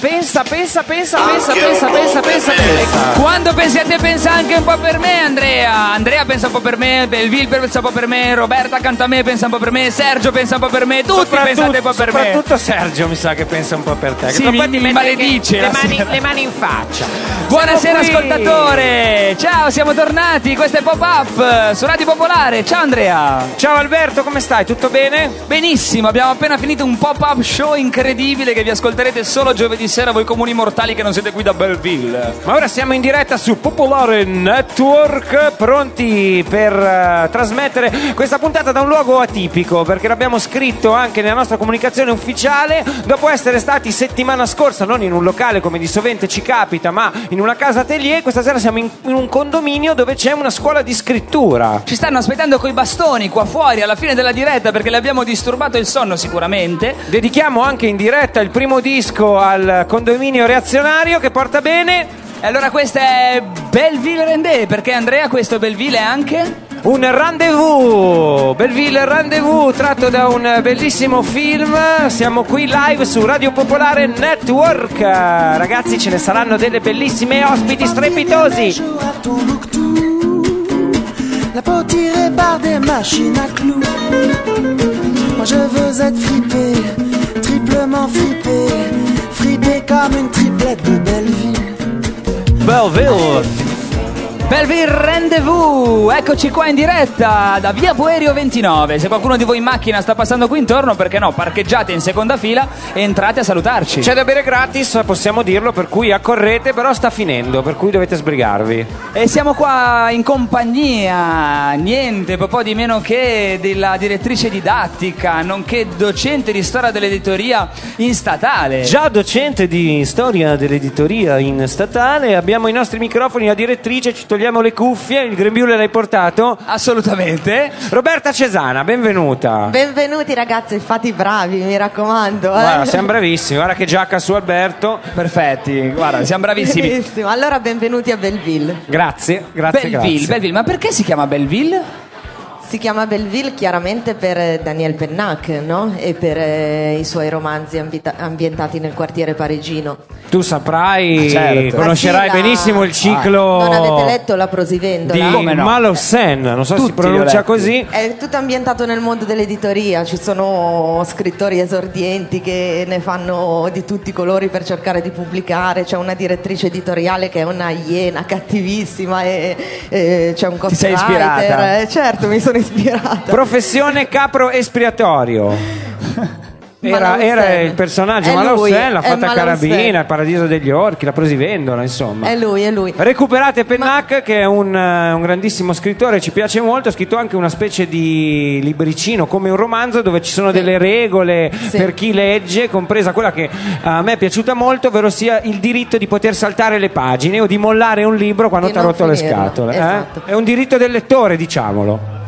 pensa, pensa, pensa, pensa, pensa, pensa, pensa. Quando pensi a te pensa anche un po' per me, Andrea. Andrea pensa un po' per me, Belville pensa un po' per me, Roberta accanto a me pensa un po' per me, Sergio pensa un po' per me, tutti pensate un po' per me. soprattutto Sergio mi sa che pensa un po' per te. Sì, mi- mi maledice le mani, le mani in faccia. Buonasera Siamo ascoltatore, ciao siamo tornati, questo è Pop Up su Radio Popolare, ciao Andrea. Ciao Alberto, come stai? Tutto bene? Benissimo, abbiamo appena finito un pop-up show incredibile che vi ascolterete solo giovedì sera voi comuni mortali che non siete qui da Belleville. Ma ora siamo in diretta su Popolare Network, pronti per eh, trasmettere questa puntata da un luogo atipico, perché l'abbiamo scritto anche nella nostra comunicazione ufficiale, dopo essere stati settimana scorsa non in un locale come di sovente ci capita, ma in una casa atelier, questa sera siamo in, in un condominio dove c'è una scuola di scrittura. Ci stanno aspettando coi bastoni qua fuori alla fine della diretta perché le abbiamo disturbato il sonno sicuramente. Dedichiamo anche in diretta il primo disco al condominio reazionario che porta bene E allora questa è Belleville Rendez perché Andrea questo Belleville è anche... Un rendezvous, Belleville Rendezvous tratto da un bellissimo film. Siamo qui live su Radio Popolare Network. Ragazzi, ce ne saranno delle bellissime ospiti strepitosi. La peau tirée par des machines à clous Moi je veux être fripé, triplement fripé Fripé comme une triplette de Belleville Belleville. Belleville Rendezvous, eccoci qua in diretta da via Puerio 29. Se qualcuno di voi in macchina sta passando qui intorno, perché no, parcheggiate in seconda fila e entrate a salutarci. C'è da bere gratis, possiamo dirlo, per cui accorrete, però sta finendo, per cui dovete sbrigarvi. E siamo qua in compagnia, niente, po' di meno che della direttrice didattica, nonché docente di storia dell'editoria in statale. Già docente di storia dell'editoria in statale, abbiamo i nostri microfoni, la direttrice, ci togliamo le cuffie, il grembiule l'hai portato. Assolutamente. Roberta Cesana, benvenuta. Benvenuti ragazzi, fate bravi, mi raccomando. eh. Guarda, siamo bravissimi, guarda che giacca su Alberto. Perfetti, guarda, siamo bravissimi. Benissimo. Allora benvenuti a Belleville. Grazie, grazie, Belleville, grazie. Belleville, ma perché si chiama Belleville? Si chiama Belleville chiaramente per eh, Daniel Pennac no? e per eh, i suoi romanzi ambita- ambientati nel quartiere parigino. Tu saprai, Ah, certo. conoscerai sì, la- benissimo il ciclo Non avete letto La Prosivendola? di Come no? Malhausen, non so se si pronuncia così. È tutto ambientato nel mondo dell'editoria, ci sono scrittori esordienti che ne fanno di tutti i colori per cercare di pubblicare, c'è una direttrice editoriale che è una iena cattivissima e, e c'è un Ti sei ispirata? Eh, certo, mi sono ispirata. Professione capro espiatorio. Era, era il personaggio È l'ha è fatta. Carabina, il paradiso degli orchi, la prosivendola, insomma. È lui, è lui. Recuperate Pennac che è un, eh, un grandissimo scrittore, ci piace molto, ha scritto anche una specie di libricino come un romanzo dove ci sono delle regole Sì. per chi legge, compresa quella che a me è piaciuta molto, ovvero sia il diritto di poter saltare le pagine o di mollare un libro quando ti ha rotto le finirlo, scatole. eh? esatto. È un diritto del lettore, diciamolo.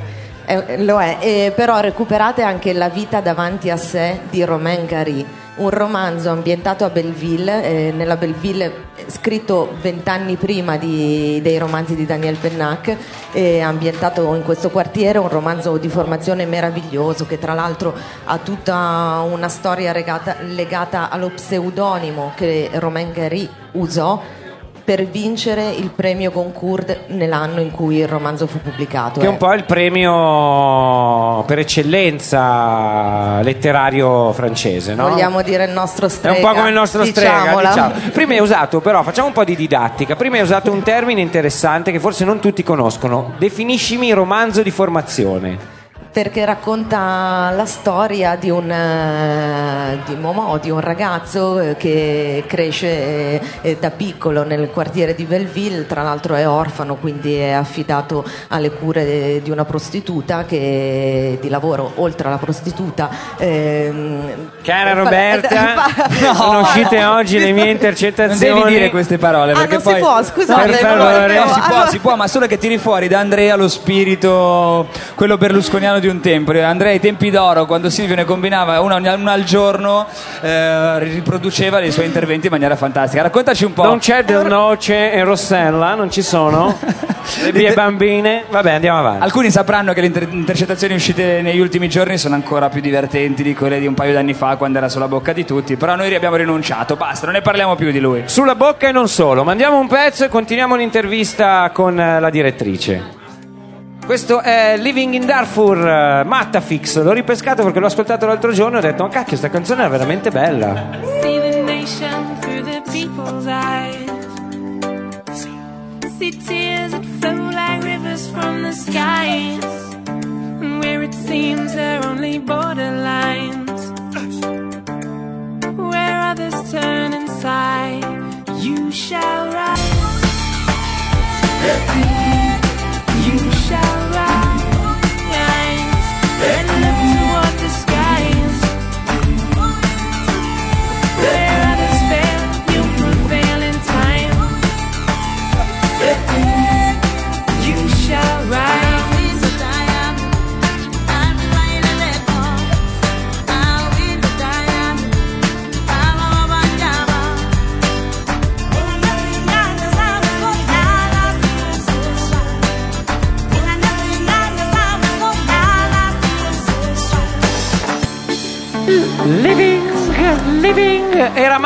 Eh, lo è, eh, però recuperate anche La vita davanti a sé di Romain Gary, un romanzo ambientato a Belleville, eh, nella Belleville eh, scritto vent'anni prima di- dei romanzi di Daniel Pennac, ambientato in questo quartiere, un romanzo di formazione meraviglioso che tra l'altro ha tutta una storia regata- legata allo pseudonimo che Romain Gary usò per vincere il premio Goncourt nell'anno in cui il romanzo fu pubblicato. Che è un eh. po' il premio per eccellenza letterario francese, no? Vogliamo dire il nostro È strega. un po' come il nostro strega, diciamola. diciamo. Prima hai usato, però, facciamo un po' di didattica. Prima hai usato un termine interessante che forse non tutti conoscono. Definiscimi romanzo di formazione. Perché racconta la storia di un, eh, di Momo, di un ragazzo eh, che cresce eh, da piccolo nel quartiere di Belleville, tra l'altro è orfano, quindi è affidato alle cure di una prostituta che di lavoro oltre alla prostituta. ehm, Cara Roberta, fa- sono uscite oggi le mie Non intercettazioni. devi dire queste parole Ah, perché non si poi può, scusate, Per non favore. No, si può, Allora- si può, ma solo che tiri fuori da Andrea lo spirito, quello berlusconiano di un tempo. Andrea ai tempi d'oro, quando Silvio ne combinava una, una al giorno, eh, riproduceva i suoi interventi in maniera fantastica. Raccontaci un po'. Non c'è Del Noce e Rossella, non ci sono. Le mie bambine. Vabbè, andiamo avanti. Alcuni sapranno che le inter- intercettazioni uscite negli ultimi giorni sono ancora più divertenti di quelle di un paio d'anni fa quando era sulla bocca di tutti, però noi abbiamo rinunciato, basta, non ne parliamo più di lui. Sulla bocca e non solo. Mandiamo un pezzo e continuiamo l'intervista con eh, la direttrice. Questo è Living in Darfur, eh, Mattafix. L'ho ripescato perché l'ho ascoltato l'altro giorno e ho detto: Ma cacchio, sta canzone è veramente bella. See the nation through the people's eyes. See tears that flow like rivers from the skies. And where it seems they're only borderlines. Where others turn inside, you shall rise.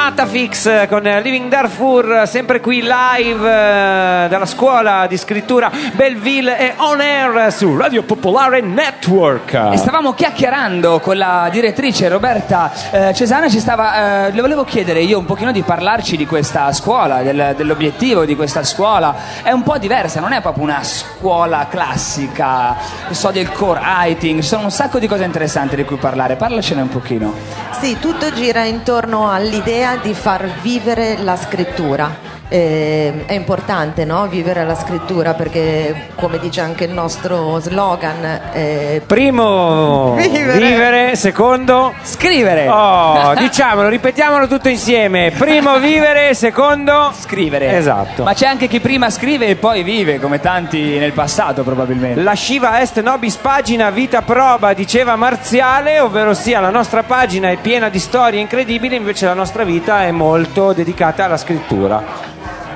Mattafix con Living Darfur, sempre qui live eh, dalla scuola di scrittura Belleville e on air su Radio Popolare Network. E stavamo chiacchierando con la direttrice Roberta eh, Cesana, ci stava, eh, le volevo chiedere io un pochino di parlarci di questa scuola, del- dell'obiettivo di questa scuola. È un po' diversa, non è proprio una scuola classica, so del core writing, ci sono un sacco di cose interessanti di cui parlare, parlacene un pochino. Sì, tutto gira intorno all'idea di far vivere la scrittura. Eh, è importante no? vivere la scrittura perché, come dice anche il nostro slogan, eh, Primo Vivere. vivere, secondo Scrivere! Oh, diciamolo, ripetiamolo tutto insieme. Primo vivere, secondo Scrivere. Esatto. Ma c'è anche chi prima scrive e poi vive, come tanti nel passato probabilmente. La Shiva Est Nobis pagina Vita Proba diceva Marziale, ovvero sia la nostra pagina è piena di storie incredibili, invece la nostra vita è molto dedicata alla scrittura.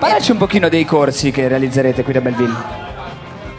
Parlaci un pochino dei corsi che realizzerete qui da Belleville.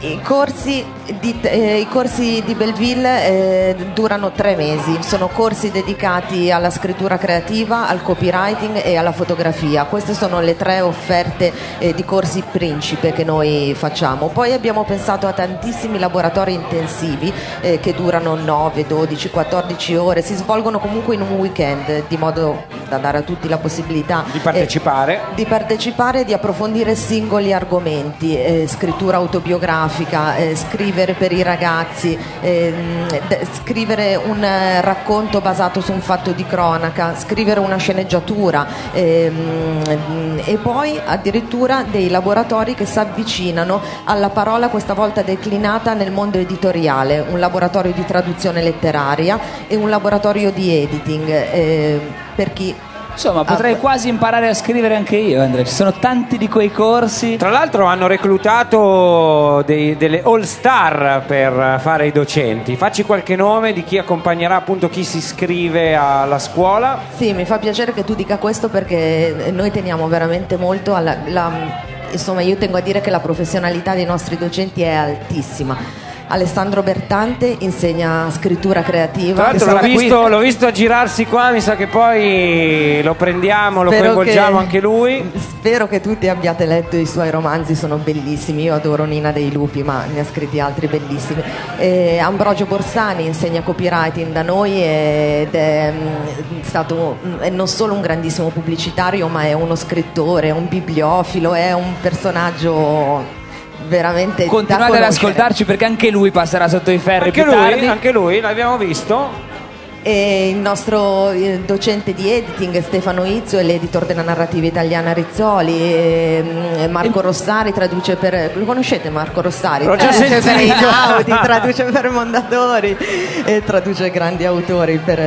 I corsi di, eh, i corsi di Belleville eh, durano tre mesi, sono corsi dedicati alla scrittura creativa, al copywriting e alla fotografia. Queste sono le tre offerte eh, di corsi principe che noi facciamo. Poi abbiamo pensato a tantissimi laboratori intensivi eh, che durano 9, 12, 14 ore, si svolgono comunque in un weekend, di modo da dare a tutti la possibilità Di partecipare. eh, di partecipare e di approfondire singoli argomenti, eh, scrittura autobiografica, eh, scrivere per i ragazzi, d- scrivere un eh, racconto basato su un fatto di cronaca, scrivere una sceneggiatura ehm, e poi addirittura dei laboratori che si avvicinano alla parola questa volta declinata nel mondo editoriale, un laboratorio di traduzione letteraria e un laboratorio di editing eh, per chi Insomma, potrei Ah, quasi imparare a scrivere anche io, Andrea. Ci sono tanti di quei corsi. Tra l'altro hanno reclutato dei- delle all star per fare i docenti. Facci qualche nome di chi accompagnerà appunto chi si iscrive alla scuola. Sì, mi fa piacere che tu dica questo perché noi teniamo veramente molto alla... la- insomma, io tengo a dire che la professionalità dei nostri docenti è altissima. Alessandro Bertante insegna scrittura creativa. Tra l'altro l'ho visto, l'ho visto girarsi qua, mi sa che poi lo prendiamo, lo Spero coinvolgiamo che- anche lui. Spero che tutti abbiate letto i suoi romanzi, sono bellissimi. Io adoro Nina dei Lupi, ma ne ha scritti altri bellissimi. Eh, Ambrogio Borsani insegna copywriting da noi ed è mm, stato mm, è non solo un grandissimo pubblicitario, ma è uno scrittore, un bibliofilo, è un personaggio veramente Continuate ad ascoltarci perché anche lui passerà sotto i ferri Anche più lui, tardi. anche lui, l'abbiamo visto. E il nostro eh, docente di editing Stefano Izzo e l'editor della narrativa italiana Rizzoli e, mm, Marco Rossari traduce per lo conoscete Marco Rossari? L'ho già traduce per sentito. Einaudi, traduce per Mondadori e traduce grandi autori per,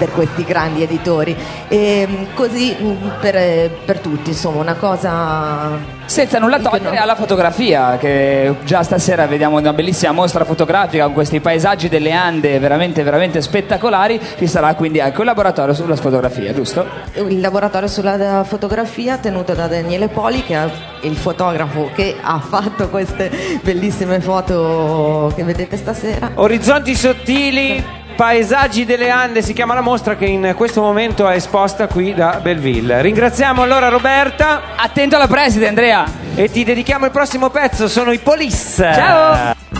per questi grandi editori e mm, così mm, per, per tutti insomma una cosa Senza nulla togliere alla fotografia, che già stasera vediamo una bellissima mostra fotografica con questi paesaggi delle Ande veramente, veramente spettacolari. Ci sarà quindi anche un laboratorio sulla fotografia, giusto? il laboratorio sulla fotografia tenuto da Daniele Poli che è il fotografo che ha fatto queste bellissime foto che vedete stasera Orizzonti sottili, paesaggi delle Ande si chiama la mostra che in questo momento è esposta qui da Belleville. Ringraziamo allora Roberta Attento alla preside, Andrea! e ti dedichiamo il prossimo pezzo, sono i Police. Ciao!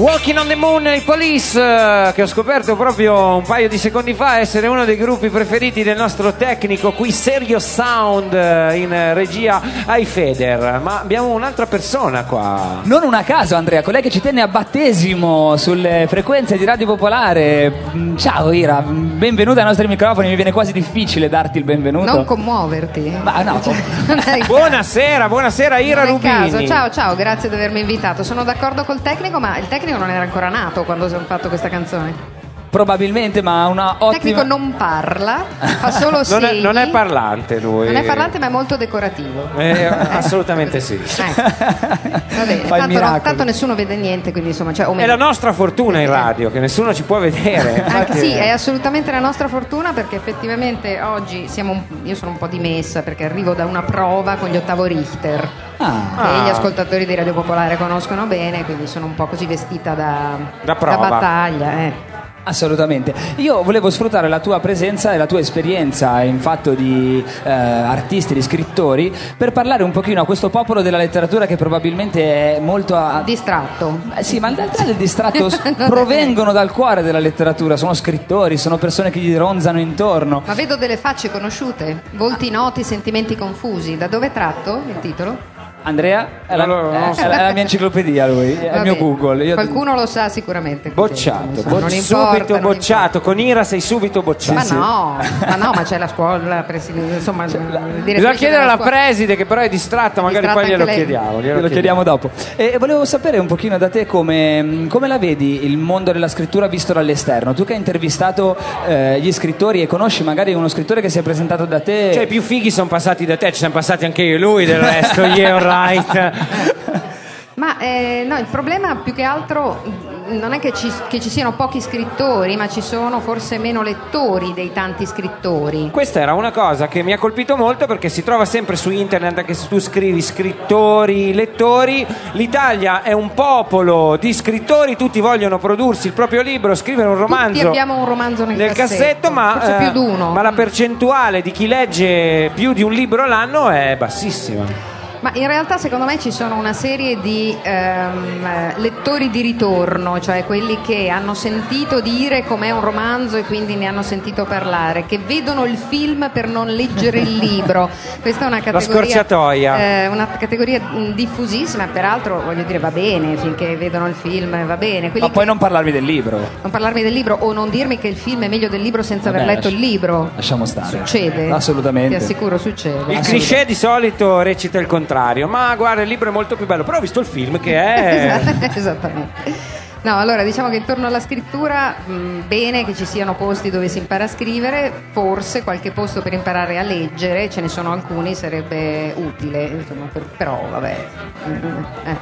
Walking on the Moon, i Police, eh, che ho scoperto proprio un paio di secondi fa essere uno dei gruppi preferiti del nostro tecnico qui, Serio Sound, eh, in regia ai Feder. Ma abbiamo un'altra persona qua. Non una caso, Andrea, colei che ci tenne a battesimo sulle frequenze di Radio Popolare. Mm, Ciao Ira, benvenuta ai nostri microfoni. Mi viene quasi difficile darti il benvenuto. Non commuoverti. Ma no, Non è il Buonasera, buonasera Ira Rubini. caso. Ciao, ciao, grazie di avermi invitato. Sono d'accordo col tecnico, ma il tecnico non era ancora nato quando ho fatto questa canzone. Probabilmente, ma una Il tecnico ottima. non parla, fa solo Non segni. è, non è parlante lui. Non è parlante, ma è molto decorativo. Eh, assolutamente sì. Ecco. Va bene, tanto, tanto nessuno vede niente, quindi insomma, cioè, o È la nostra fortuna in radio, che nessuno ci può vedere. Anche Infatti- sì, è assolutamente la nostra fortuna perché effettivamente oggi siamo un- io sono un po' dimessa perché arrivo da una prova con gli ottavo Richter. Ah, che gli ascoltatori di Radio Popolare conoscono bene, quindi sono un po' così vestita da, Da prova. battaglia. eh. Assolutamente. Io volevo sfruttare la tua presenza e la tua esperienza in fatto di eh, artisti, di scrittori, per parlare un pochino a questo popolo della letteratura che probabilmente è molto a, Distratto. Eh sì, ma in realtà del distratto provengono dal cuore della letteratura, sono scrittori, sono persone che gli ronzano intorno. Ma vedo delle facce conosciute, volti noti, sentimenti confusi. Da dove tratto il titolo? Andrea? È la, Non lo- non lo eh, so. è la- la mia enciclopedia lui, è il mio. Google. Io- Qualcuno lo sa sicuramente. Bocciato, bo- non importa, subito non bocciato. Con Ira sei subito bocciato. importa. Ma no, ma no, ma c'è la scuola, presidente, insomma, Bisogna chiedere alla preside che però è distratta, magari Distratta poi glielo lei. chiediamo. Glielo chiediamo dopo. E volevo sapere un pochino da te come, come la vedi il mondo della scrittura visto dall'esterno. Tu che hai intervistato eh, gli scrittori e conosci magari uno scrittore che si è presentato da te. Cioè, i più fighi sono passati da te, ci siamo passati anche io e lui del resto, yeah, right. Ma eh, no, il problema più che altro non è che ci, che ci siano pochi scrittori, ma ci sono forse meno lettori dei tanti scrittori. Questa era una cosa che mi ha colpito molto perché si trova sempre su internet, anche se tu scrivi scrittori, lettori. L'Italia è un popolo di scrittori, tutti vogliono prodursi il proprio libro, scrivere un romanzo. Tutti abbiamo un romanzo nel, cassetto, ma, forse eh, ma la percentuale di chi legge più di un libro l'anno è bassissima. Ma in realtà secondo me ci sono una serie di ehm, eh, lettori di ritorno, cioè quelli che hanno sentito dire com'è un romanzo e quindi ne hanno sentito parlare, che vedono il film per non leggere il libro. Questa è una categoria, scorciatoia. eh, una categoria mh, diffusissima, peraltro voglio dire va bene, finché vedono il film va bene. Quelli Ma poi non parlarmi del libro. non parlarmi del libro o non dirmi che il film è meglio del libro senza aver Vabbè, letto il lascia- libro. Lasciamo stare. Succede. Assolutamente. Ti assicuro succede. Il cliché di solito recita il contrario, ma guarda, il libro è molto più bello. Però ho visto il film che è. Esattamente. No, allora diciamo che intorno alla scrittura, mh, bene che ci siano posti dove si impara a scrivere, forse qualche posto per imparare a leggere, ce ne sono alcuni, sarebbe utile, insomma, per- però vabbè. eh.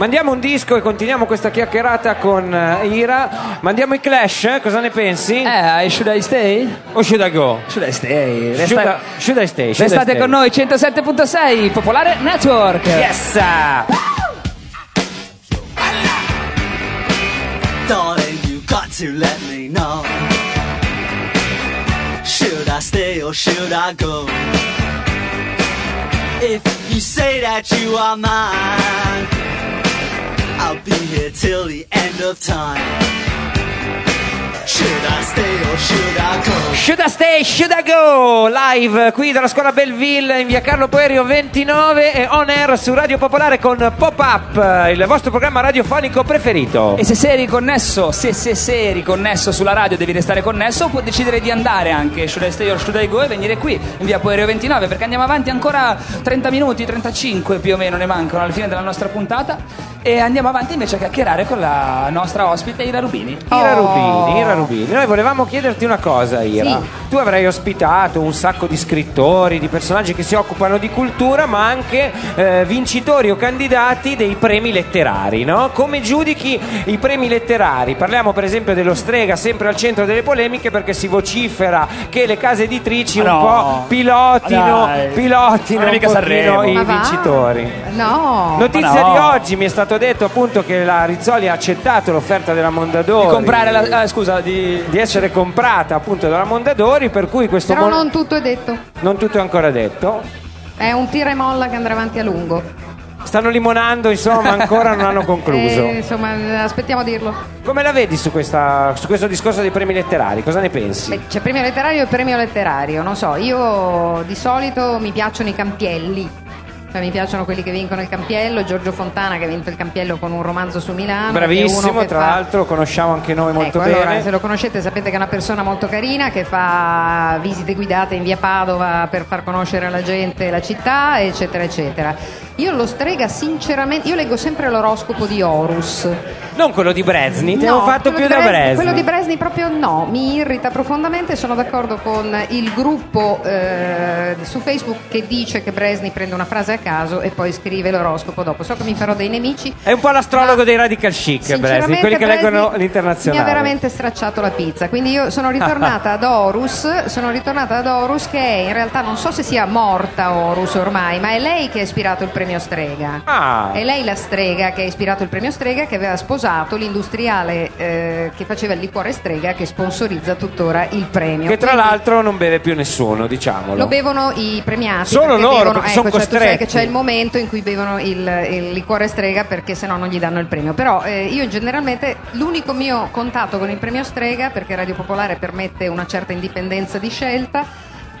Mandiamo un disco e continuiamo questa chiacchierata con eh, Ira. Mandiamo i Clash, eh? cosa ne pensi? Eh, I should I stay? O should I go? Should I stay? Resta- Should I, should I stay? Should I restate stay? con noi 107.6 Popolare Network. Yes! Darling, you got to let me know. Should I stay or should I go? If you say that you are mine, I'll be here till the end of time. Should I stay or should I go? Should I stay, should I go? Live qui dalla scuola Belleville in via Carlo Poerio 29 e on air su Radio Popolare con Pop Up, il vostro programma radiofonico preferito. E se sei riconnesso, se, se sei riconnesso sulla radio devi restare connesso, puoi decidere di andare anche should I stay or should I go e venire qui in via Poerio 29 perché andiamo avanti ancora 30 minuti, 35 più o meno ne mancano alla fine della nostra puntata e andiamo avanti invece a chiacchierare con la nostra ospite Ira Rubini. Ira Oh. Rubini, Ira Rubini, noi volevamo chiederti una cosa, Ira. Sì. Tu avrai ospitato un sacco di scrittori, di personaggi che si occupano di cultura, ma anche eh, vincitori o candidati dei premi letterari, no? Come giudichi i premi letterari? Parliamo per esempio dello Strega, sempre al centro delle polemiche, perché si vocifera che le case editrici un no. po' pilotino, Dai. pilotino Non è un mica pochino Sanremo. i Ma va? vincitori. No, Notizia Ma no. di oggi mi è stato detto appunto che la Rizzoli ha accettato l'offerta della Mondadori Di comprare la... ah, scusa, di... di essere comprata appunto dalla Mondadori per cui questo però mon- non tutto è detto. non tutto è ancora detto È un tira e molla che andrà avanti a lungo. stanno limonando insomma ancora non hanno concluso Eh, insomma, aspettiamo a dirlo. come la vedi su, questa- su questo discorso dei premi letterari cosa ne pensi? Beh, c'è premio letterario e premio letterario, non so, io di solito mi piacciono i campielli. Cioè, mi piacciono quelli che vincono il campiello, Giorgio Fontana che ha vinto il campiello con un romanzo su Milano. bravissimo tra fa- l'altro conosciamo anche noi molto ecco, bene allora, se lo conoscete sapete che è una persona molto carina che fa visite guidate in via Padova per far conoscere alla gente la città, eccetera, eccetera. Io lo strega sinceramente, io leggo sempre l'oroscopo di Horus. non quello di Brezni ti No, avevo fatto più da Bres- Brezni Quello di Bresni proprio no, mi irrita profondamente. Sono d'accordo con il gruppo eh, su Facebook che dice che Bresni prende una frase a caso e poi scrive l'oroscopo dopo. So che mi farò dei nemici. è un po' l'astrologo dei radical chic sinceramente quelli che Bresni leggono l'internazionale Mi ha veramente stracciato la pizza. Quindi io sono ritornata ad Horus. Sono ritornata ad Horus che è in realtà non so se sia morta Horus ormai, ma è lei che ha ispirato il premio Strega. Ah. È lei la strega che ha ispirato il premio Strega che aveva sposato l'industriale eh, che faceva il liquore Strega che sponsorizza tuttora il premio. che tra Quindi l'altro non beve più nessuno diciamolo Lo bevono i premiati. Solo loro, bevono- perché ecco, sono cioè, sai che costretti. c'è il momento in cui bevono il, il liquore strega perché sennò non gli danno il premio. Però eh, io generalmente l'unico mio contatto con il premio strega, perché Radio Popolare permette una certa indipendenza di scelta,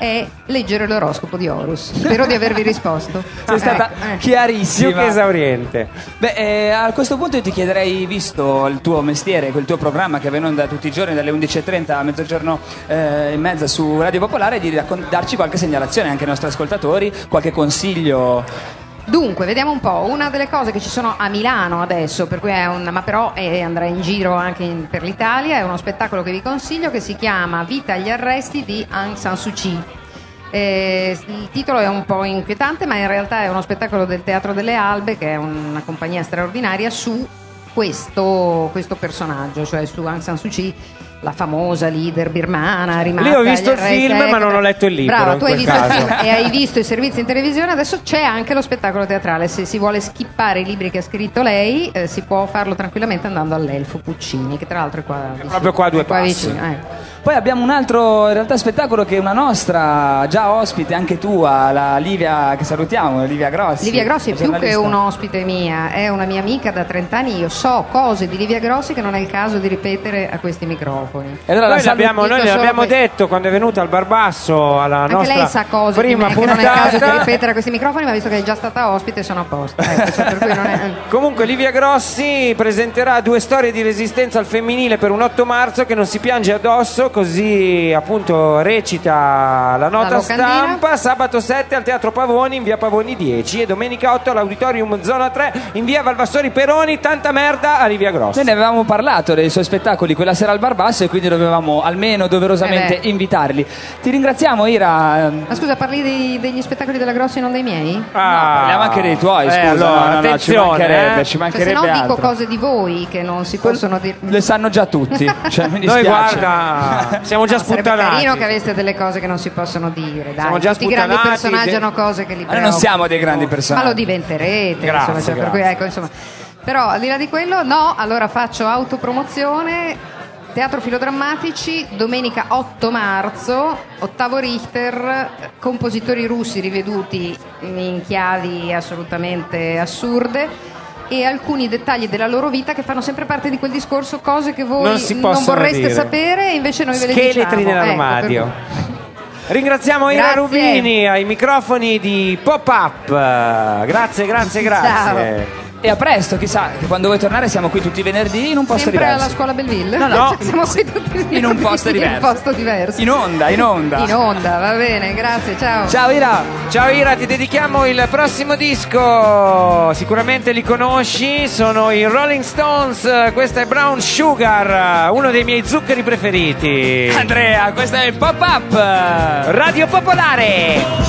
è leggere l'oroscopo di Horus. Spero di avervi risposto. Sei stata Ecco, eh. più chiarissima. che esauriente Beh, eh, a questo punto io ti chiederei, visto il tuo mestiere, quel tuo programma che viene onda tutti i giorni dalle 11.30 a mezzogiorno eh, e mezza su Radio Popolare, di raccon- darci qualche segnalazione anche ai nostri ascoltatori, qualche consiglio. Dunque, vediamo un po'. Una delle cose che ci sono a Milano adesso, per cui è un, ma però eh, andrà in giro anche in- per l'Italia, è uno spettacolo che vi consiglio che si chiama Vita agli arresti di Aung San Suu Kyi. Eh, il titolo è un po' inquietante, ma in realtà è uno spettacolo del Teatro delle Albe, che è una compagnia straordinaria, su questo, questo personaggio, cioè su Aung San Suu Kyi, la famosa leader birmana rimasta Lì ho visto il film, ma non ho letto il libro, Bravo, tu hai visto il caso. film e hai visto i servizi in televisione, adesso c'è anche lo spettacolo teatrale. Se si vuole skippare i libri che ha scritto lei, eh, si può farlo tranquillamente andando all'Elfo Puccini, che tra l'altro è qua vicino. proprio qua a due È qua passi. vicino, ecco. Poi abbiamo un altro in realtà spettacolo che è una nostra già ospite, anche tua, la Livia che salutiamo, Livia Grossi. Livia Grossi è più che giornalista. un'ospite mia, è una mia amica da 30 anni. Io so cose di Livia Grossi che non è il caso di ripetere a questi microfoni. E allora noi l'abbiamo, noi questo. detto quando è venuta al Barbasso alla Anche nostra lei sa cose di prima me che non è il caso di puntata. ripetere a questi microfoni, ma visto che è già stata ospite sono a posto. Ecco, cioè, per cui non è- Comunque Livia Grossi presenterà due storie di resistenza al femminile per un 8 marzo che non si piange addosso, così appunto recita la nota locandina. stampa, sabato 7 al Teatro Pavoni in via Pavoni 10 e domenica 8 all'Auditorium Zona 3 in via Valvassori Peroni, tanta merda a Livia Grossa. Noi ne avevamo parlato dei suoi spettacoli quella sera al Barbasso e quindi dovevamo almeno doverosamente Eh beh. invitarli. Ti ringraziamo Ira. Ma scusa, parli dei- degli spettacoli della Grossi e non dei miei? Ah, parliamo anche dei tuoi, eh, scusa. allora, no, no, no, ci attenzione, mancherebbe, eh. ci Cioè, se mancherebbe no dico altro. cose di voi che non si possono dire. Le sanno già tutti. Cioè, mi Noi dispiace. guarda, siamo già No, sputtanati. carino che aveste delle cose che non si possono dire. Dai, Siamo già tutti i grandi personaggi de- hanno cose che li Ma noi non preoccupano. siamo dei grandi Ma personaggi. lo diventerete. Grazie, insomma, cioè, per cui, ecco, insomma. Però al di là di quello, no, allora faccio autopromozione. Teatro Filodrammatici, domenica 8 marzo, ottavo Richter, compositori russi riveduti in chiavi assolutamente assurde e alcuni dettagli della loro vita che fanno sempre parte di quel discorso, cose che voi Non possono vorreste dire. sapere e invece noi ve le Scheletri diciamo. Ecco, nell'armadio. per- Ringraziamo Ira. Rubini ai microfoni di Pop-Up. Grazie, grazie, grazie. E a presto, chissà, che quando vuoi tornare siamo qui tutti i venerdì in un posto Sempre diverso. alla scuola Belleville? No, no. Cioè, siamo qui tutti In un posto in diverso. un posto diverso. In onda, in onda. In onda, va bene, grazie, ciao. Ciao Ira. Ciao Ira, ti dedichiamo il prossimo disco. Sicuramente li conosci, sono i Rolling Stones. Questa è Brown Sugar, uno dei miei zuccheri preferiti. Andrea, questo è il pop-up. Radio Popolare.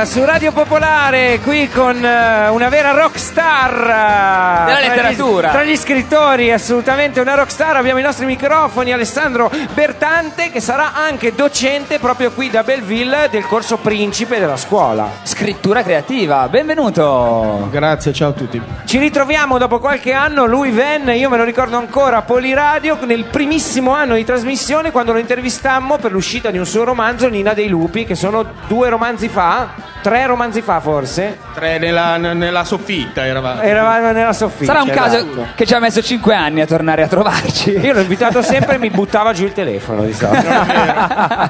eh, su Radio Popolare, qui con eh, una vera rockstar. eh, Della tra gli- letteratura. Tra gli scrittori, assolutamente una rockstar. Abbiamo i nostri microfoni, Alessandro Bertante, che sarà anche docente proprio qui da Belleville del corso Principe della scuola. Scrittura creativa, benvenuto. Grazie, ciao a tutti. Ci ritroviamo dopo qualche anno, lui venne, io me lo ricordo ancora, a Poliradio nel primissimo anno di trasmissione quando lo intervistammo per l'uscita di un suo romanzo, Nina dei Lupi, che sono due romanzi fa, Yeah. Tre romanzi fa forse, Tre nella, nella soffitta eravamo. eravamo nella soffitta. Sarà un caso esatto. che ci ha messo cinque anni a tornare a trovarci. Io l'ho invitato sempre e mi buttava giù il telefono di solito.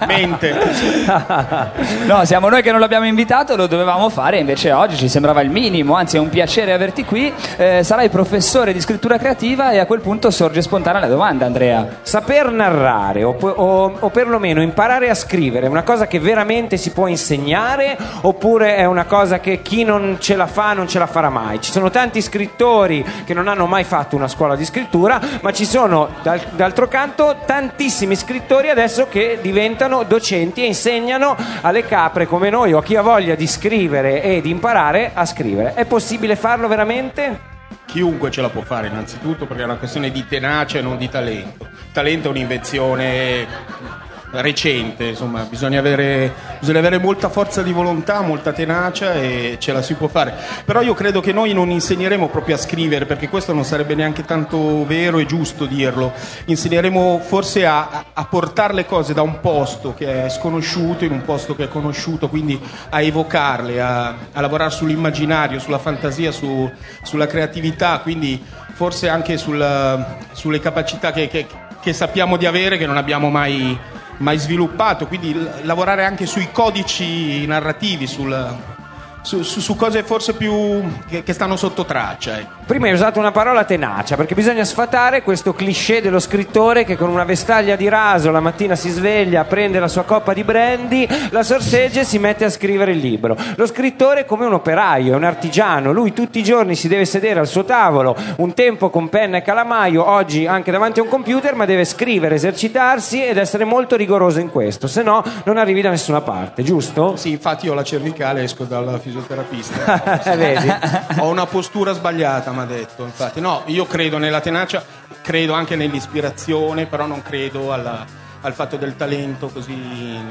Mente. No, siamo noi che non l'abbiamo invitato, lo dovevamo fare, invece oggi ci sembrava il minimo, anzi è un piacere averti qui. Eh, sarai professore di scrittura creativa e a quel punto sorge spontanea la domanda, Andrea. Saper narrare o, o- o perlomeno imparare a scrivere è una cosa che veramente si può insegnare oppure è una cosa che chi non ce la fa non ce la farà mai? Ci sono tanti scrittori che non hanno mai fatto una scuola di scrittura, ma ci sono dal- d'altro canto tantissimi scrittori adesso che diventano docenti e insegnano alle capre come noi o a chi ha voglia di scrivere e di imparare a scrivere. È possibile farlo veramente? Chiunque ce la può fare innanzitutto perché è una questione di tenacia e non di talento. Talento è un'invenzione recente, insomma, bisogna avere, bisogna avere molta forza di volontà, molta tenacia e ce la si può fare. Però io credo che noi non insegneremo proprio a scrivere, perché questo non sarebbe neanche tanto vero e giusto dirlo. Insegneremo forse a, a- portare le cose da un posto che è sconosciuto in un posto che è conosciuto, quindi a evocarle, a, a lavorare sull'immaginario, sulla fantasia, su- sulla creatività, quindi forse anche sul- sulle capacità che, che- che sappiamo di avere che non abbiamo mai, mai sviluppato, quindi lavorare anche sui codici narrativi, sul- su, su- su cose forse più che, che stanno sotto traccia. ecco. Prima hai usato una parola tenacia, perché bisogna sfatare questo cliché dello scrittore che con una vestaglia di raso la mattina si sveglia, prende la sua coppa di brandy, la sorseggia e si mette a scrivere il libro. Lo scrittore è come un operaio, è un artigiano, lui tutti i giorni si deve sedere al suo tavolo, un tempo con penna e calamaio, oggi anche davanti a un computer, ma deve scrivere, esercitarsi ed essere molto rigoroso in questo, se no non arrivi da nessuna parte, giusto? Sì, infatti io ho la cervicale esco dal fisioterapista. Vedi? ho una postura sbagliata, mi ha detto. Infatti, no, io credo nella tenacia, credo anche nell'ispirazione, però non credo alla- al fatto del talento così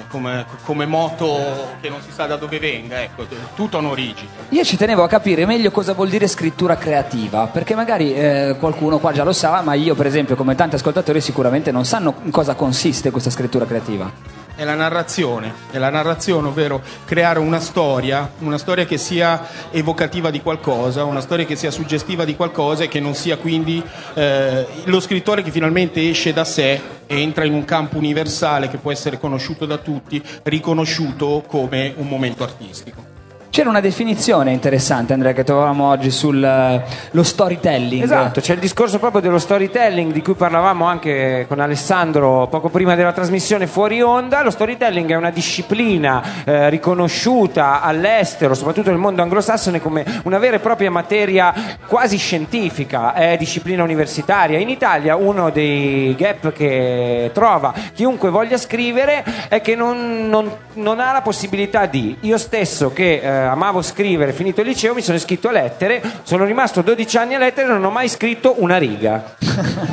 come, come moto che non si sa da dove venga. Ecco, tutto ha un'origine. Io ci tenevo a capire meglio cosa vuol dire scrittura creativa, perché magari eh, qualcuno qua già lo sa, ma io per esempio come tanti ascoltatori sicuramente non sanno in cosa consiste questa scrittura creativa. È la narrazione, è la narrazione, ovvero creare una storia, una storia che sia evocativa di qualcosa, una storia che sia suggestiva di qualcosa e che non sia quindi eh, lo scrittore che finalmente esce da sé e entra in un campo universale che può essere conosciuto da tutti, riconosciuto come un momento artistico. C'era una definizione interessante, Andrea, che trovavamo oggi sullo storytelling. Esatto, c'è il discorso proprio dello storytelling di cui parlavamo anche con Alessandro poco prima della trasmissione fuori onda. Lo storytelling è una disciplina eh, riconosciuta all'estero, soprattutto nel mondo anglosassone, come una vera e propria materia quasi scientifica, è disciplina universitaria. In Italia uno dei gap che trova chiunque voglia scrivere è che non, non- non ha la possibilità di. Io stesso che eh, amavo scrivere, finito il liceo, mi sono iscritto a lettere, sono rimasto 12 anni a lettere e non ho mai scritto una riga.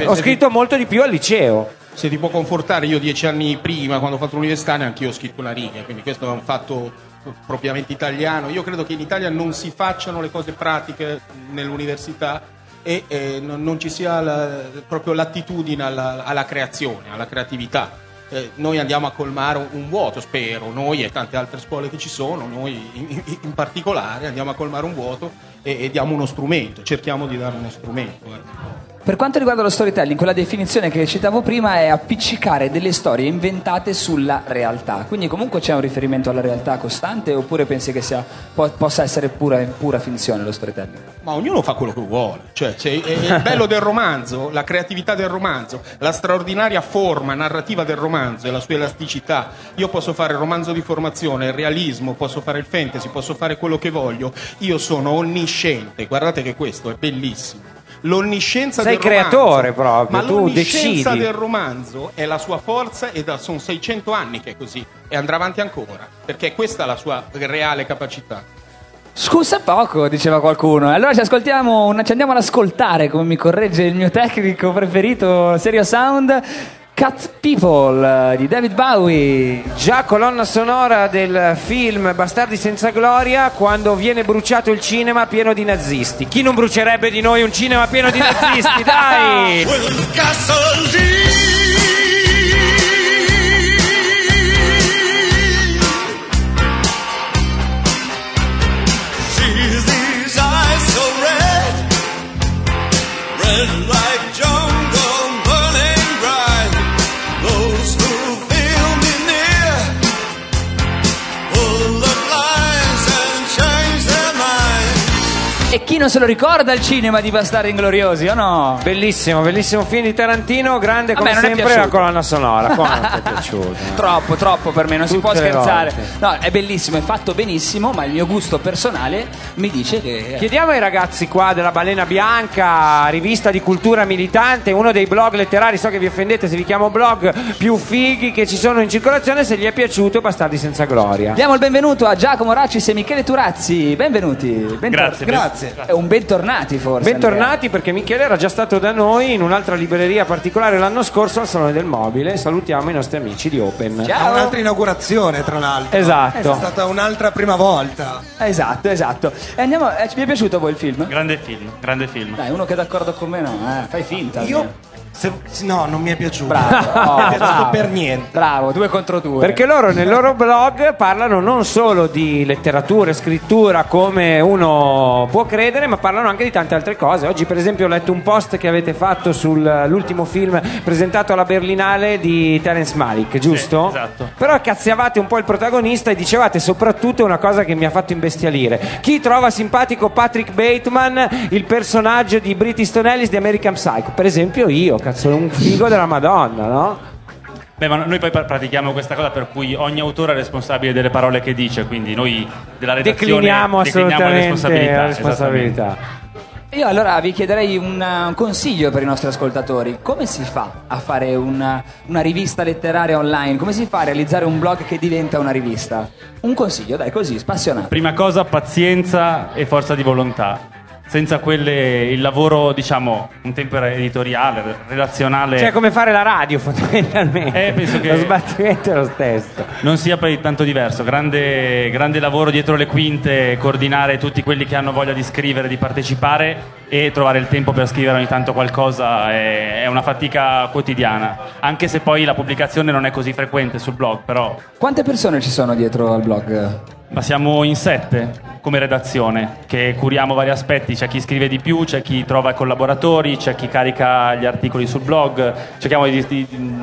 ho scritto molto di più al liceo. Se ti può confortare, io dieci anni prima, quando ho fatto l'università, neanche io ho scritto una riga, quindi questo è un fatto propriamente italiano. Io credo che in Italia non si facciano le cose pratiche nell'università e eh, non, non ci sia la- proprio l'attitudine alla, alla creazione, alla creatività. Eh, noi andiamo a colmare un, un vuoto, spero, noi e tante altre scuole che ci sono, noi in, in particolare andiamo a colmare un vuoto e, e diamo uno strumento, cerchiamo di dare uno strumento. ecco. Per quanto riguarda lo storytelling, quella definizione che citavo prima è appiccicare delle storie inventate sulla realtà. Quindi comunque c'è un riferimento alla realtà costante oppure pensi che sia, po- possa essere pura, pura finzione lo storytelling? Ma ognuno fa quello che vuole, cioè, c'è- è, è il bello del romanzo, la creatività del romanzo, la straordinaria forma narrativa del romanzo e la sua elasticità. Io posso fare il romanzo di formazione, il realismo, posso fare il fantasy, posso fare quello che voglio. Io sono onnisciente, guardate che questo è bellissimo. L'onniscienza Sei del romanzo, creatore proprio, ma tu l'onniscienza decidi. del romanzo è la sua forza e da, sono 600 anni che è così e andrà avanti ancora, perché questa è la sua reale capacità. Scusa poco, diceva qualcuno. E Allora ci ascoltiamo, ci andiamo ad ascoltare, come mi corregge il mio tecnico preferito, Serio Sound, Cat People eh, di David Bowie. Già colonna sonora del film Bastardi senza gloria quando viene bruciato il cinema pieno di nazisti. Chi non brucerebbe di noi un cinema pieno di nazisti? Dai! Sees these eyes so red, red like chi non se lo ricorda il cinema di Bastardi Ingloriosi, o no? Bellissimo, bellissimo film di Tarantino, grande come me non è sempre piaciuto. la colonna sonora. Quanto è piaciuta? Troppo, troppo per me, non si Tutte può le scherzare. No, è bellissimo, è fatto benissimo, ma il mio gusto personale mi dice che... Chiediamo ai ragazzi qua della Balena Bianca, rivista di cultura militante, uno dei blog letterari, so che vi offendete se vi chiamo blog più fighi che ci sono in circolazione, se gli è piaciuto Bastardi senza gloria. Diamo il benvenuto a Giacomo Raccis e Michele Turazzi. Benvenuti. Bentor- Grazie, Grazie. È un bentornati forse. Bentornati perché Michele era già stato da noi in un'altra libreria particolare l'anno scorso al Salone del Mobile. Salutiamo i nostri amici di Open. Ha un'altra inaugurazione, tra l'altro. Esatto. È stata un'altra prima volta. Esatto, esatto. E andiamo, eh, vi è piaciuto a voi il film? Grande film, grande film. Dai, uno che è d'accordo con me no, eh, fai finta. Io. Se- no, non mi è piaciuto. Bravo, non mi è piaciuto bravo. per niente. Bravo, due contro due. Perché loro nel loro blog parlano non solo di letteratura e scrittura come uno può credere, ma parlano anche di tante altre cose. Oggi, per esempio, ho letto un post che avete fatto sull'ultimo film presentato alla Berlinale di Terence Malick, giusto? Sì, esatto. Però cazziavate un po' il protagonista e dicevate soprattutto una cosa che mi ha fatto imbestialire. Chi trova simpatico Patrick Bateman, il personaggio di Brit Easton Ellis di American Psycho? Per esempio io, cazzo, un figo della Madonna, no? Beh, ma noi poi pra- pratichiamo questa cosa per cui ogni autore è responsabile delle parole che dice, quindi noi della redazione Decliniamo decliniamo le assolutamente responsabilità. la responsabilità. esattamente. Io allora vi chiederei un, uh, un consiglio per i nostri ascoltatori. Come si fa a fare una, una rivista letteraria online? Come si fa a realizzare un blog che diventa una rivista? Un consiglio, dai, così, spassionato. Prima cosa, pazienza e forza di volontà. Senza quelle il lavoro, diciamo, un tempo era editoriale, redazionale. Cioè, come fare la radio, fondamentalmente. Eh, penso che- Lo sbattimento è lo stesso. non sia poi tanto diverso. Grande, grande lavoro dietro le quinte, coordinare tutti quelli che hanno voglia di scrivere, di partecipare e trovare il tempo per scrivere ogni tanto qualcosa è, è una fatica quotidiana. Anche se poi la pubblicazione non è così frequente sul blog, però. Quante persone ci sono dietro al blog? Ma siamo in sette come redazione, che curiamo vari aspetti. C'è chi scrive di più, c'è chi trova collaboratori, c'è chi carica gli articoli sul blog. Cerchiamo di, di- di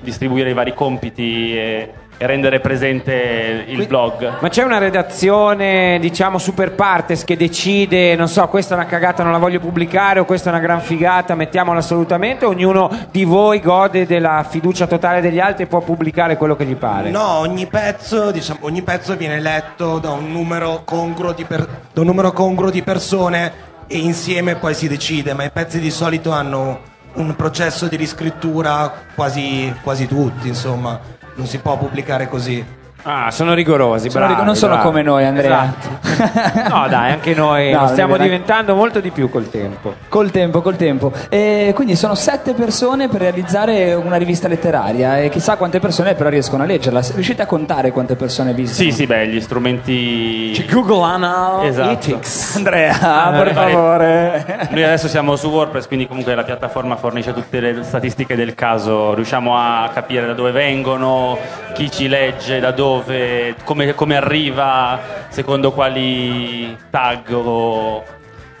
distribuire i vari compiti e, e rendere presente il blog. Ma c'è una redazione, diciamo, super partes che decide, non so, questa è una cagata, non la voglio pubblicare, o questa è una gran figata, mettiamola assolutamente. Ognuno di voi gode della fiducia totale degli altri e può pubblicare quello che gli pare. No, ogni pezzo, diciamo, ogni pezzo viene letto da un numero congruo di, per- da un numero congruo di persone e insieme poi si decide, ma i pezzi di solito hanno un processo di riscrittura quasi, quasi tutti, insomma, non si può pubblicare così. Ah, sono rigorosi, Sono bravi, non sono bravi. come noi, Andrea. Esatto. no, dai, anche noi No, stiamo dai. diventando molto di più col tempo. Col tempo, col tempo. E quindi sono sette persone per realizzare una rivista letteraria e chissà quante persone però riescono a leggerla. Riuscite a contare quante persone visitano? Sì, sì, beh, gli strumenti. Google Anal Esatto. Andrea, per Eh, favore. Noi adesso siamo su WordPress, quindi comunque la piattaforma fornisce tutte le statistiche del caso, riusciamo a capire da dove vengono, chi ci legge, da dove, come, come arriva, secondo quali tag o...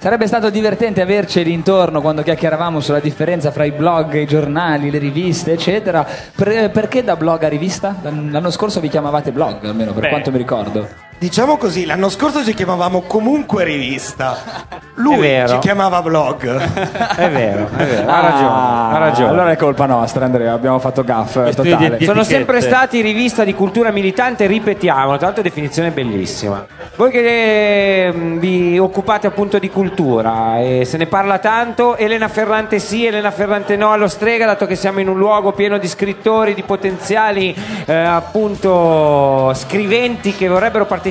Sarebbe stato divertente averceli intorno quando chiacchieravamo sulla differenza fra i blog, i giornali, le riviste, eccetera. Per- perché da blog a rivista? L'anno scorso vi chiamavate blog, almeno per Beh. quanto mi ricordo. Diciamo così, l'anno scorso ci chiamavamo comunque rivista. Lui ci chiamava blog. È vero, è vero, ha ragione, ha ragione. Ah, Allora è colpa nostra, Andrea, abbiamo fatto gaff totale. di- Sono sempre stati rivista di cultura militante, ripetiamo, tra l'altro definizione bellissima. Voi che mm, vi occupate appunto di cultura e se ne parla tanto, Elena Ferrante sì, Elena Ferrante no allo strega, dato che siamo in un luogo pieno di scrittori, di potenziali eh, appunto scriventi che vorrebbero partecipare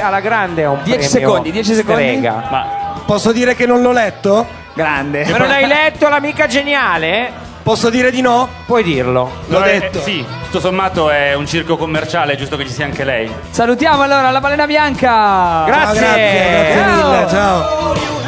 alla grande a un Dieci premio secondi, dieci secondi. strega. Ma Posso dire che non l'ho letto? Grande. Ma non hai letto l'amica geniale? Posso dire di no? Puoi dirlo. L'ho No, eh, detto. sì, tutto sommato è un circo commerciale, è giusto che ci sia anche lei. Salutiamo allora la balena bianca. Grazie. Ciao, grazie, grazie Ciao. mille, ciao.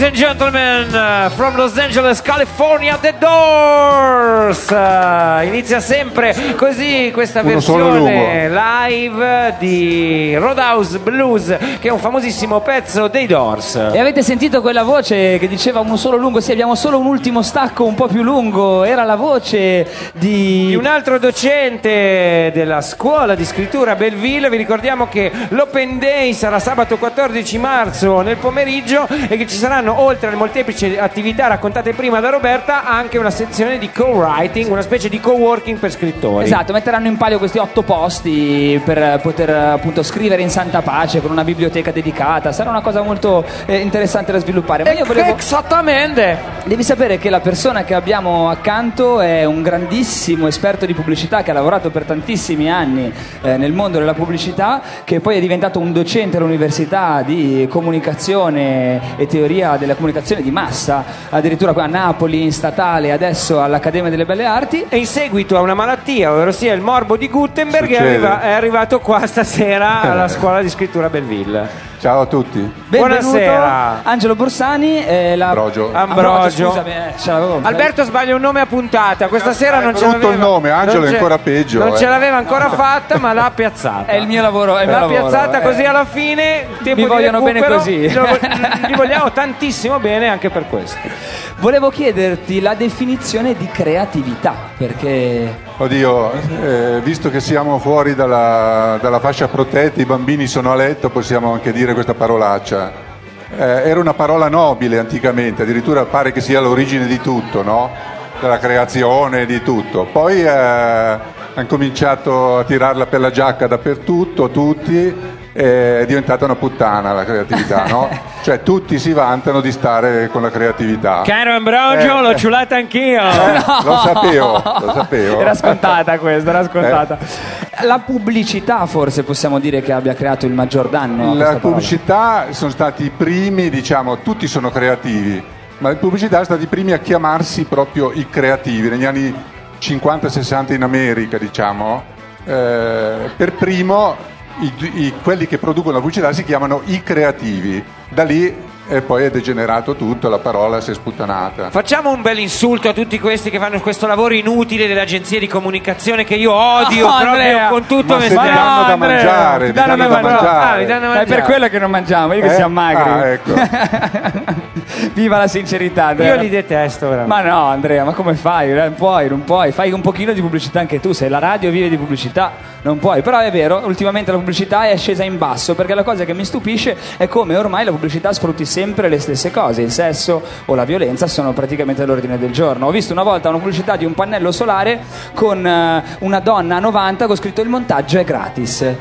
Ladies and gentlemen, uh, from Los Angeles, California, The Doors. Uh, inizia sempre così questa Uno versione live di Roadhouse Blues, che è un famosissimo pezzo dei Doors. E avete sentito quella voce che diceva un solo lungo? Sì, abbiamo solo un ultimo stacco un po' più lungo. Era la voce Di di. un altro docente della scuola di scrittura Belleville, vi ricordiamo che l'Open Day sarà sabato 14 marzo nel pomeriggio e che ci saranno, oltre alle molteplici attività raccontate prima da Roberta, anche una sezione di co-writing, una specie di co-working per scrittori. Esatto, metteranno in palio questi otto posti per poter appunto scrivere in santa pace con una biblioteca dedicata. Sarà una cosa molto eh, interessante da sviluppare. Ma io volevo. Esattamente! Devi sapere che la persona che abbiamo accanto è un grandissimo esperto di pubblicità che ha lavorato per tantissimi anni eh, nel mondo della pubblicità, che poi è diventato un docente all'università di comunicazione e teoria della comunicazione di massa, addirittura qua a Napoli, in statale, adesso all'Accademia delle Belle Arti. E in seguito a una malattia, ovvero sia il morbo di Gutenberg, è, arriva- è arrivato qua stasera alla scuola di scrittura Belleville. Ciao a tutti. Benvenuto, Buonasera. Angelo Borsani. eh, la... Ambrogio. Ambrogio. scusami, eh, ce l'avevo- Alberto sbaglia un nome a puntata, questa sera non ce l'aveva. il nome, Angelo è ancora peggio, Non eh. ce l'aveva ancora fatta, ma l'ha piazzata. È il mio lavoro, è il mio L'ha lavoro, piazzata eh. così alla fine. Tempo Mi di vogliono bene così. Gli vogliamo tantissimo bene anche per questo. Volevo chiederti la definizione di creatività, perché Oddio, eh, visto che siamo fuori dalla, dalla fascia protetta, i bambini sono a letto, possiamo anche dire questa parolaccia. eh, era una parola nobile anticamente, addirittura pare che sia l'origine di tutto, no? Della creazione, di tutto. Poi eh, hanno cominciato a tirarla per la giacca dappertutto, tutti, è diventata una puttana la creatività, no? Cioè tutti si vantano di stare con la creatività. Caro Ambrogio, Eh, l'ho eh. ciulata anch'io. Lo sapevo, lo sapevo. Era scontata questa, era scontata. La pubblicità forse possiamo dire che abbia creato il maggior danno. a La questa parola. pubblicità sono stati i primi, diciamo, tutti sono creativi, ma la pubblicità sono stati i primi a chiamarsi proprio i creativi. Negli anni 50-60 in America, diciamo, eh, per primo i- i- quelli che producono la pubblicità si chiamano i creativi. Da lì e poi è degenerato tutto, la parola si è sputtanata. Facciamo un bel insulto a tutti questi che fanno questo lavoro inutile delle agenzie di comunicazione che io odio No, proprio Andrea. con tutto Ma me se stesso. danno da Andrea, mangiare, ti danno danno da mangiare. mangiare. Ah, mi danno da È per mangiare. quello che non mangiamo, che Eh? siamo magri. Ah, ecco. Viva la sincerità, Andrea. Io li detesto veramente. Ma no, Andrea, ma come fai? Non puoi, non puoi. Fai un pochino di pubblicità anche tu. Se la radio vive di pubblicità, non puoi. Però è vero, ultimamente la pubblicità è scesa in basso. Perché la cosa che mi stupisce è come ormai la pubblicità sfrutti sempre le stesse cose. Il sesso o la violenza sono praticamente all'ordine del giorno. Ho visto una volta una pubblicità di un pannello solare con eh, una donna a 90 con scritto il montaggio è gratis. eh,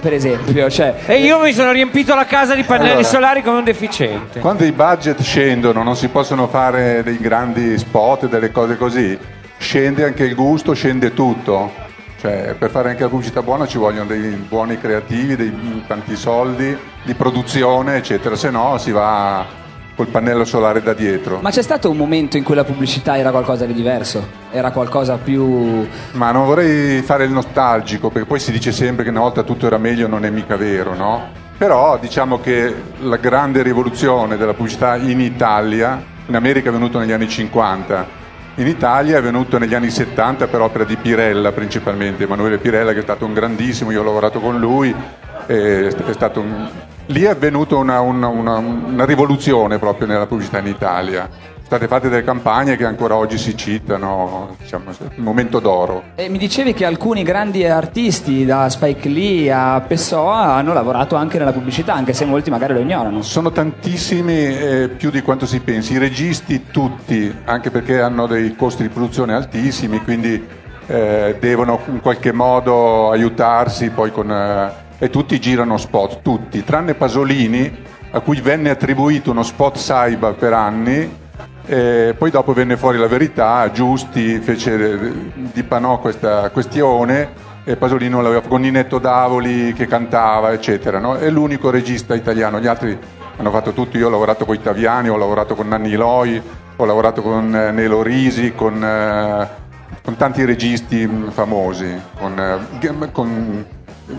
per esempio, cioè. E io mi sono riempito la casa di pannelli Allora. solari come un deficiente. Quando i budget scendono, non si possono fare dei grandi spot, delle cose così, scende anche il gusto, scende tutto. Cioè, per fare anche la pubblicità buona ci vogliono dei buoni creativi, dei tanti soldi di produzione, eccetera, se no si va col pannello solare da dietro. Ma c'è stato un momento in cui la pubblicità era qualcosa di diverso? Era qualcosa più. Ma non vorrei fare il nostalgico, perché poi si dice sempre che una volta tutto era meglio, non è mica vero, no? Però diciamo che la grande rivoluzione della pubblicità in Italia, in America è venuta negli anni 50, in Italia è venuto negli anni 70 per opera di Pirella principalmente, Emanuele Pirella che è stato un grandissimo, io ho lavorato con lui, è stato un- lì è avvenuta una, una- una- una rivoluzione proprio nella pubblicità in Italia. State fatte delle campagne che ancora oggi si citano, diciamo, il momento d'oro. E mi dicevi che alcuni grandi artisti, da Spike Lee a Pessoa, hanno lavorato anche nella pubblicità, anche se molti magari lo ignorano. Sono tantissimi, eh, più di quanto si pensi. I registi tutti, anche perché hanno dei costi di produzione altissimi, quindi eh, devono in qualche modo aiutarsi poi con... eh, e tutti girano spot, tutti, tranne Pasolini, a cui venne attribuito uno spot Saiba per anni, e poi dopo venne fuori la verità, Giusti fece, dipanò questa questione e Pasolini non l'aveva con Ninetto Davoli che cantava, eccetera. no? È l'unico regista italiano, gli altri hanno fatto tutti, io ho lavorato con Taviani, ho lavorato con Nanni Loi, ho lavorato con eh, Nelo Risi, con, eh, con tanti registi mh, famosi, con, eh, con-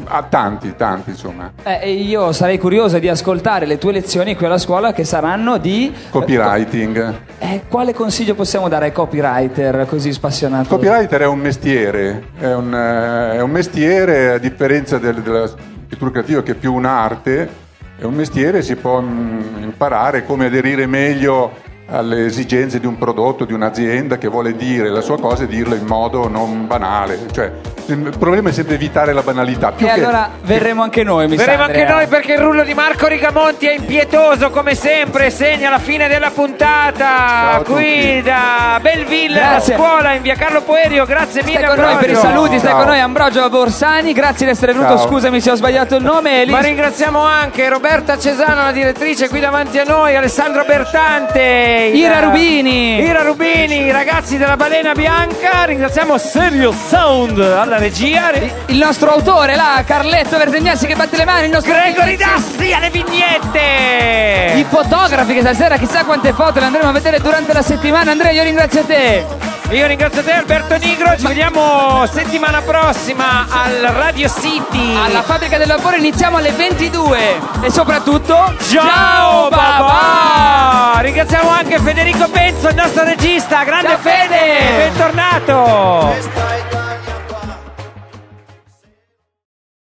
ah, tanti, tanti insomma. Eh, io sarei curiosa di ascoltare le tue lezioni qui alla scuola che saranno di... Copywriting. Eh, quale consiglio possiamo dare ai copywriter così spassionati? Copywriter è un mestiere, è un, eh, è un mestiere a differenza del- della scrittura creativa che è più un'arte, è un mestiere, si può mm, imparare come aderire meglio alle esigenze di un prodotto, di un'azienda che vuole dire la sua cosa e dirlo in modo non banale. Cioè, il problema è sempre evitare la banalità. Più E che- allora verremo anche noi, mi sa, Verremo anche Andrea. noi perché il rullo di Marco Rigamonti è impietoso come sempre, segna la fine della puntata qui da Belleville, la Grazie. scuola in via Carlo Poerio. Grazie mille Stai con noi per i saluti, stai Ciao. con noi Ambrogio Borsani, grazie di essere venuto, Ciao. scusami se ho sbagliato il nome. Elis- Ma ringraziamo anche Roberta Cesano, la direttrice qui davanti a noi, Alessandro Bertante, Ira Rubini. Ira Rubini, i ragazzi della Balena Bianca, ringraziamo Serio Sound alla regia, il nostro autore, là, Carletto Verdegnassi che batte le mani, il nostro Gregory Dassi alle vignette. I fotografi che stasera chissà quante foto le andremo a vedere durante la settimana. Andrea, io ringrazio te. Io ringrazio te Alberto Nigro, ci vediamo settimana prossima al Radio City. Alla fabbrica del lavoro iniziamo alle 22 e soprattutto Ciao babà! Ringraziamo anche Federico Benzo, il nostro regista, grande Ciao, Fede, Fede! bentornato! Questa è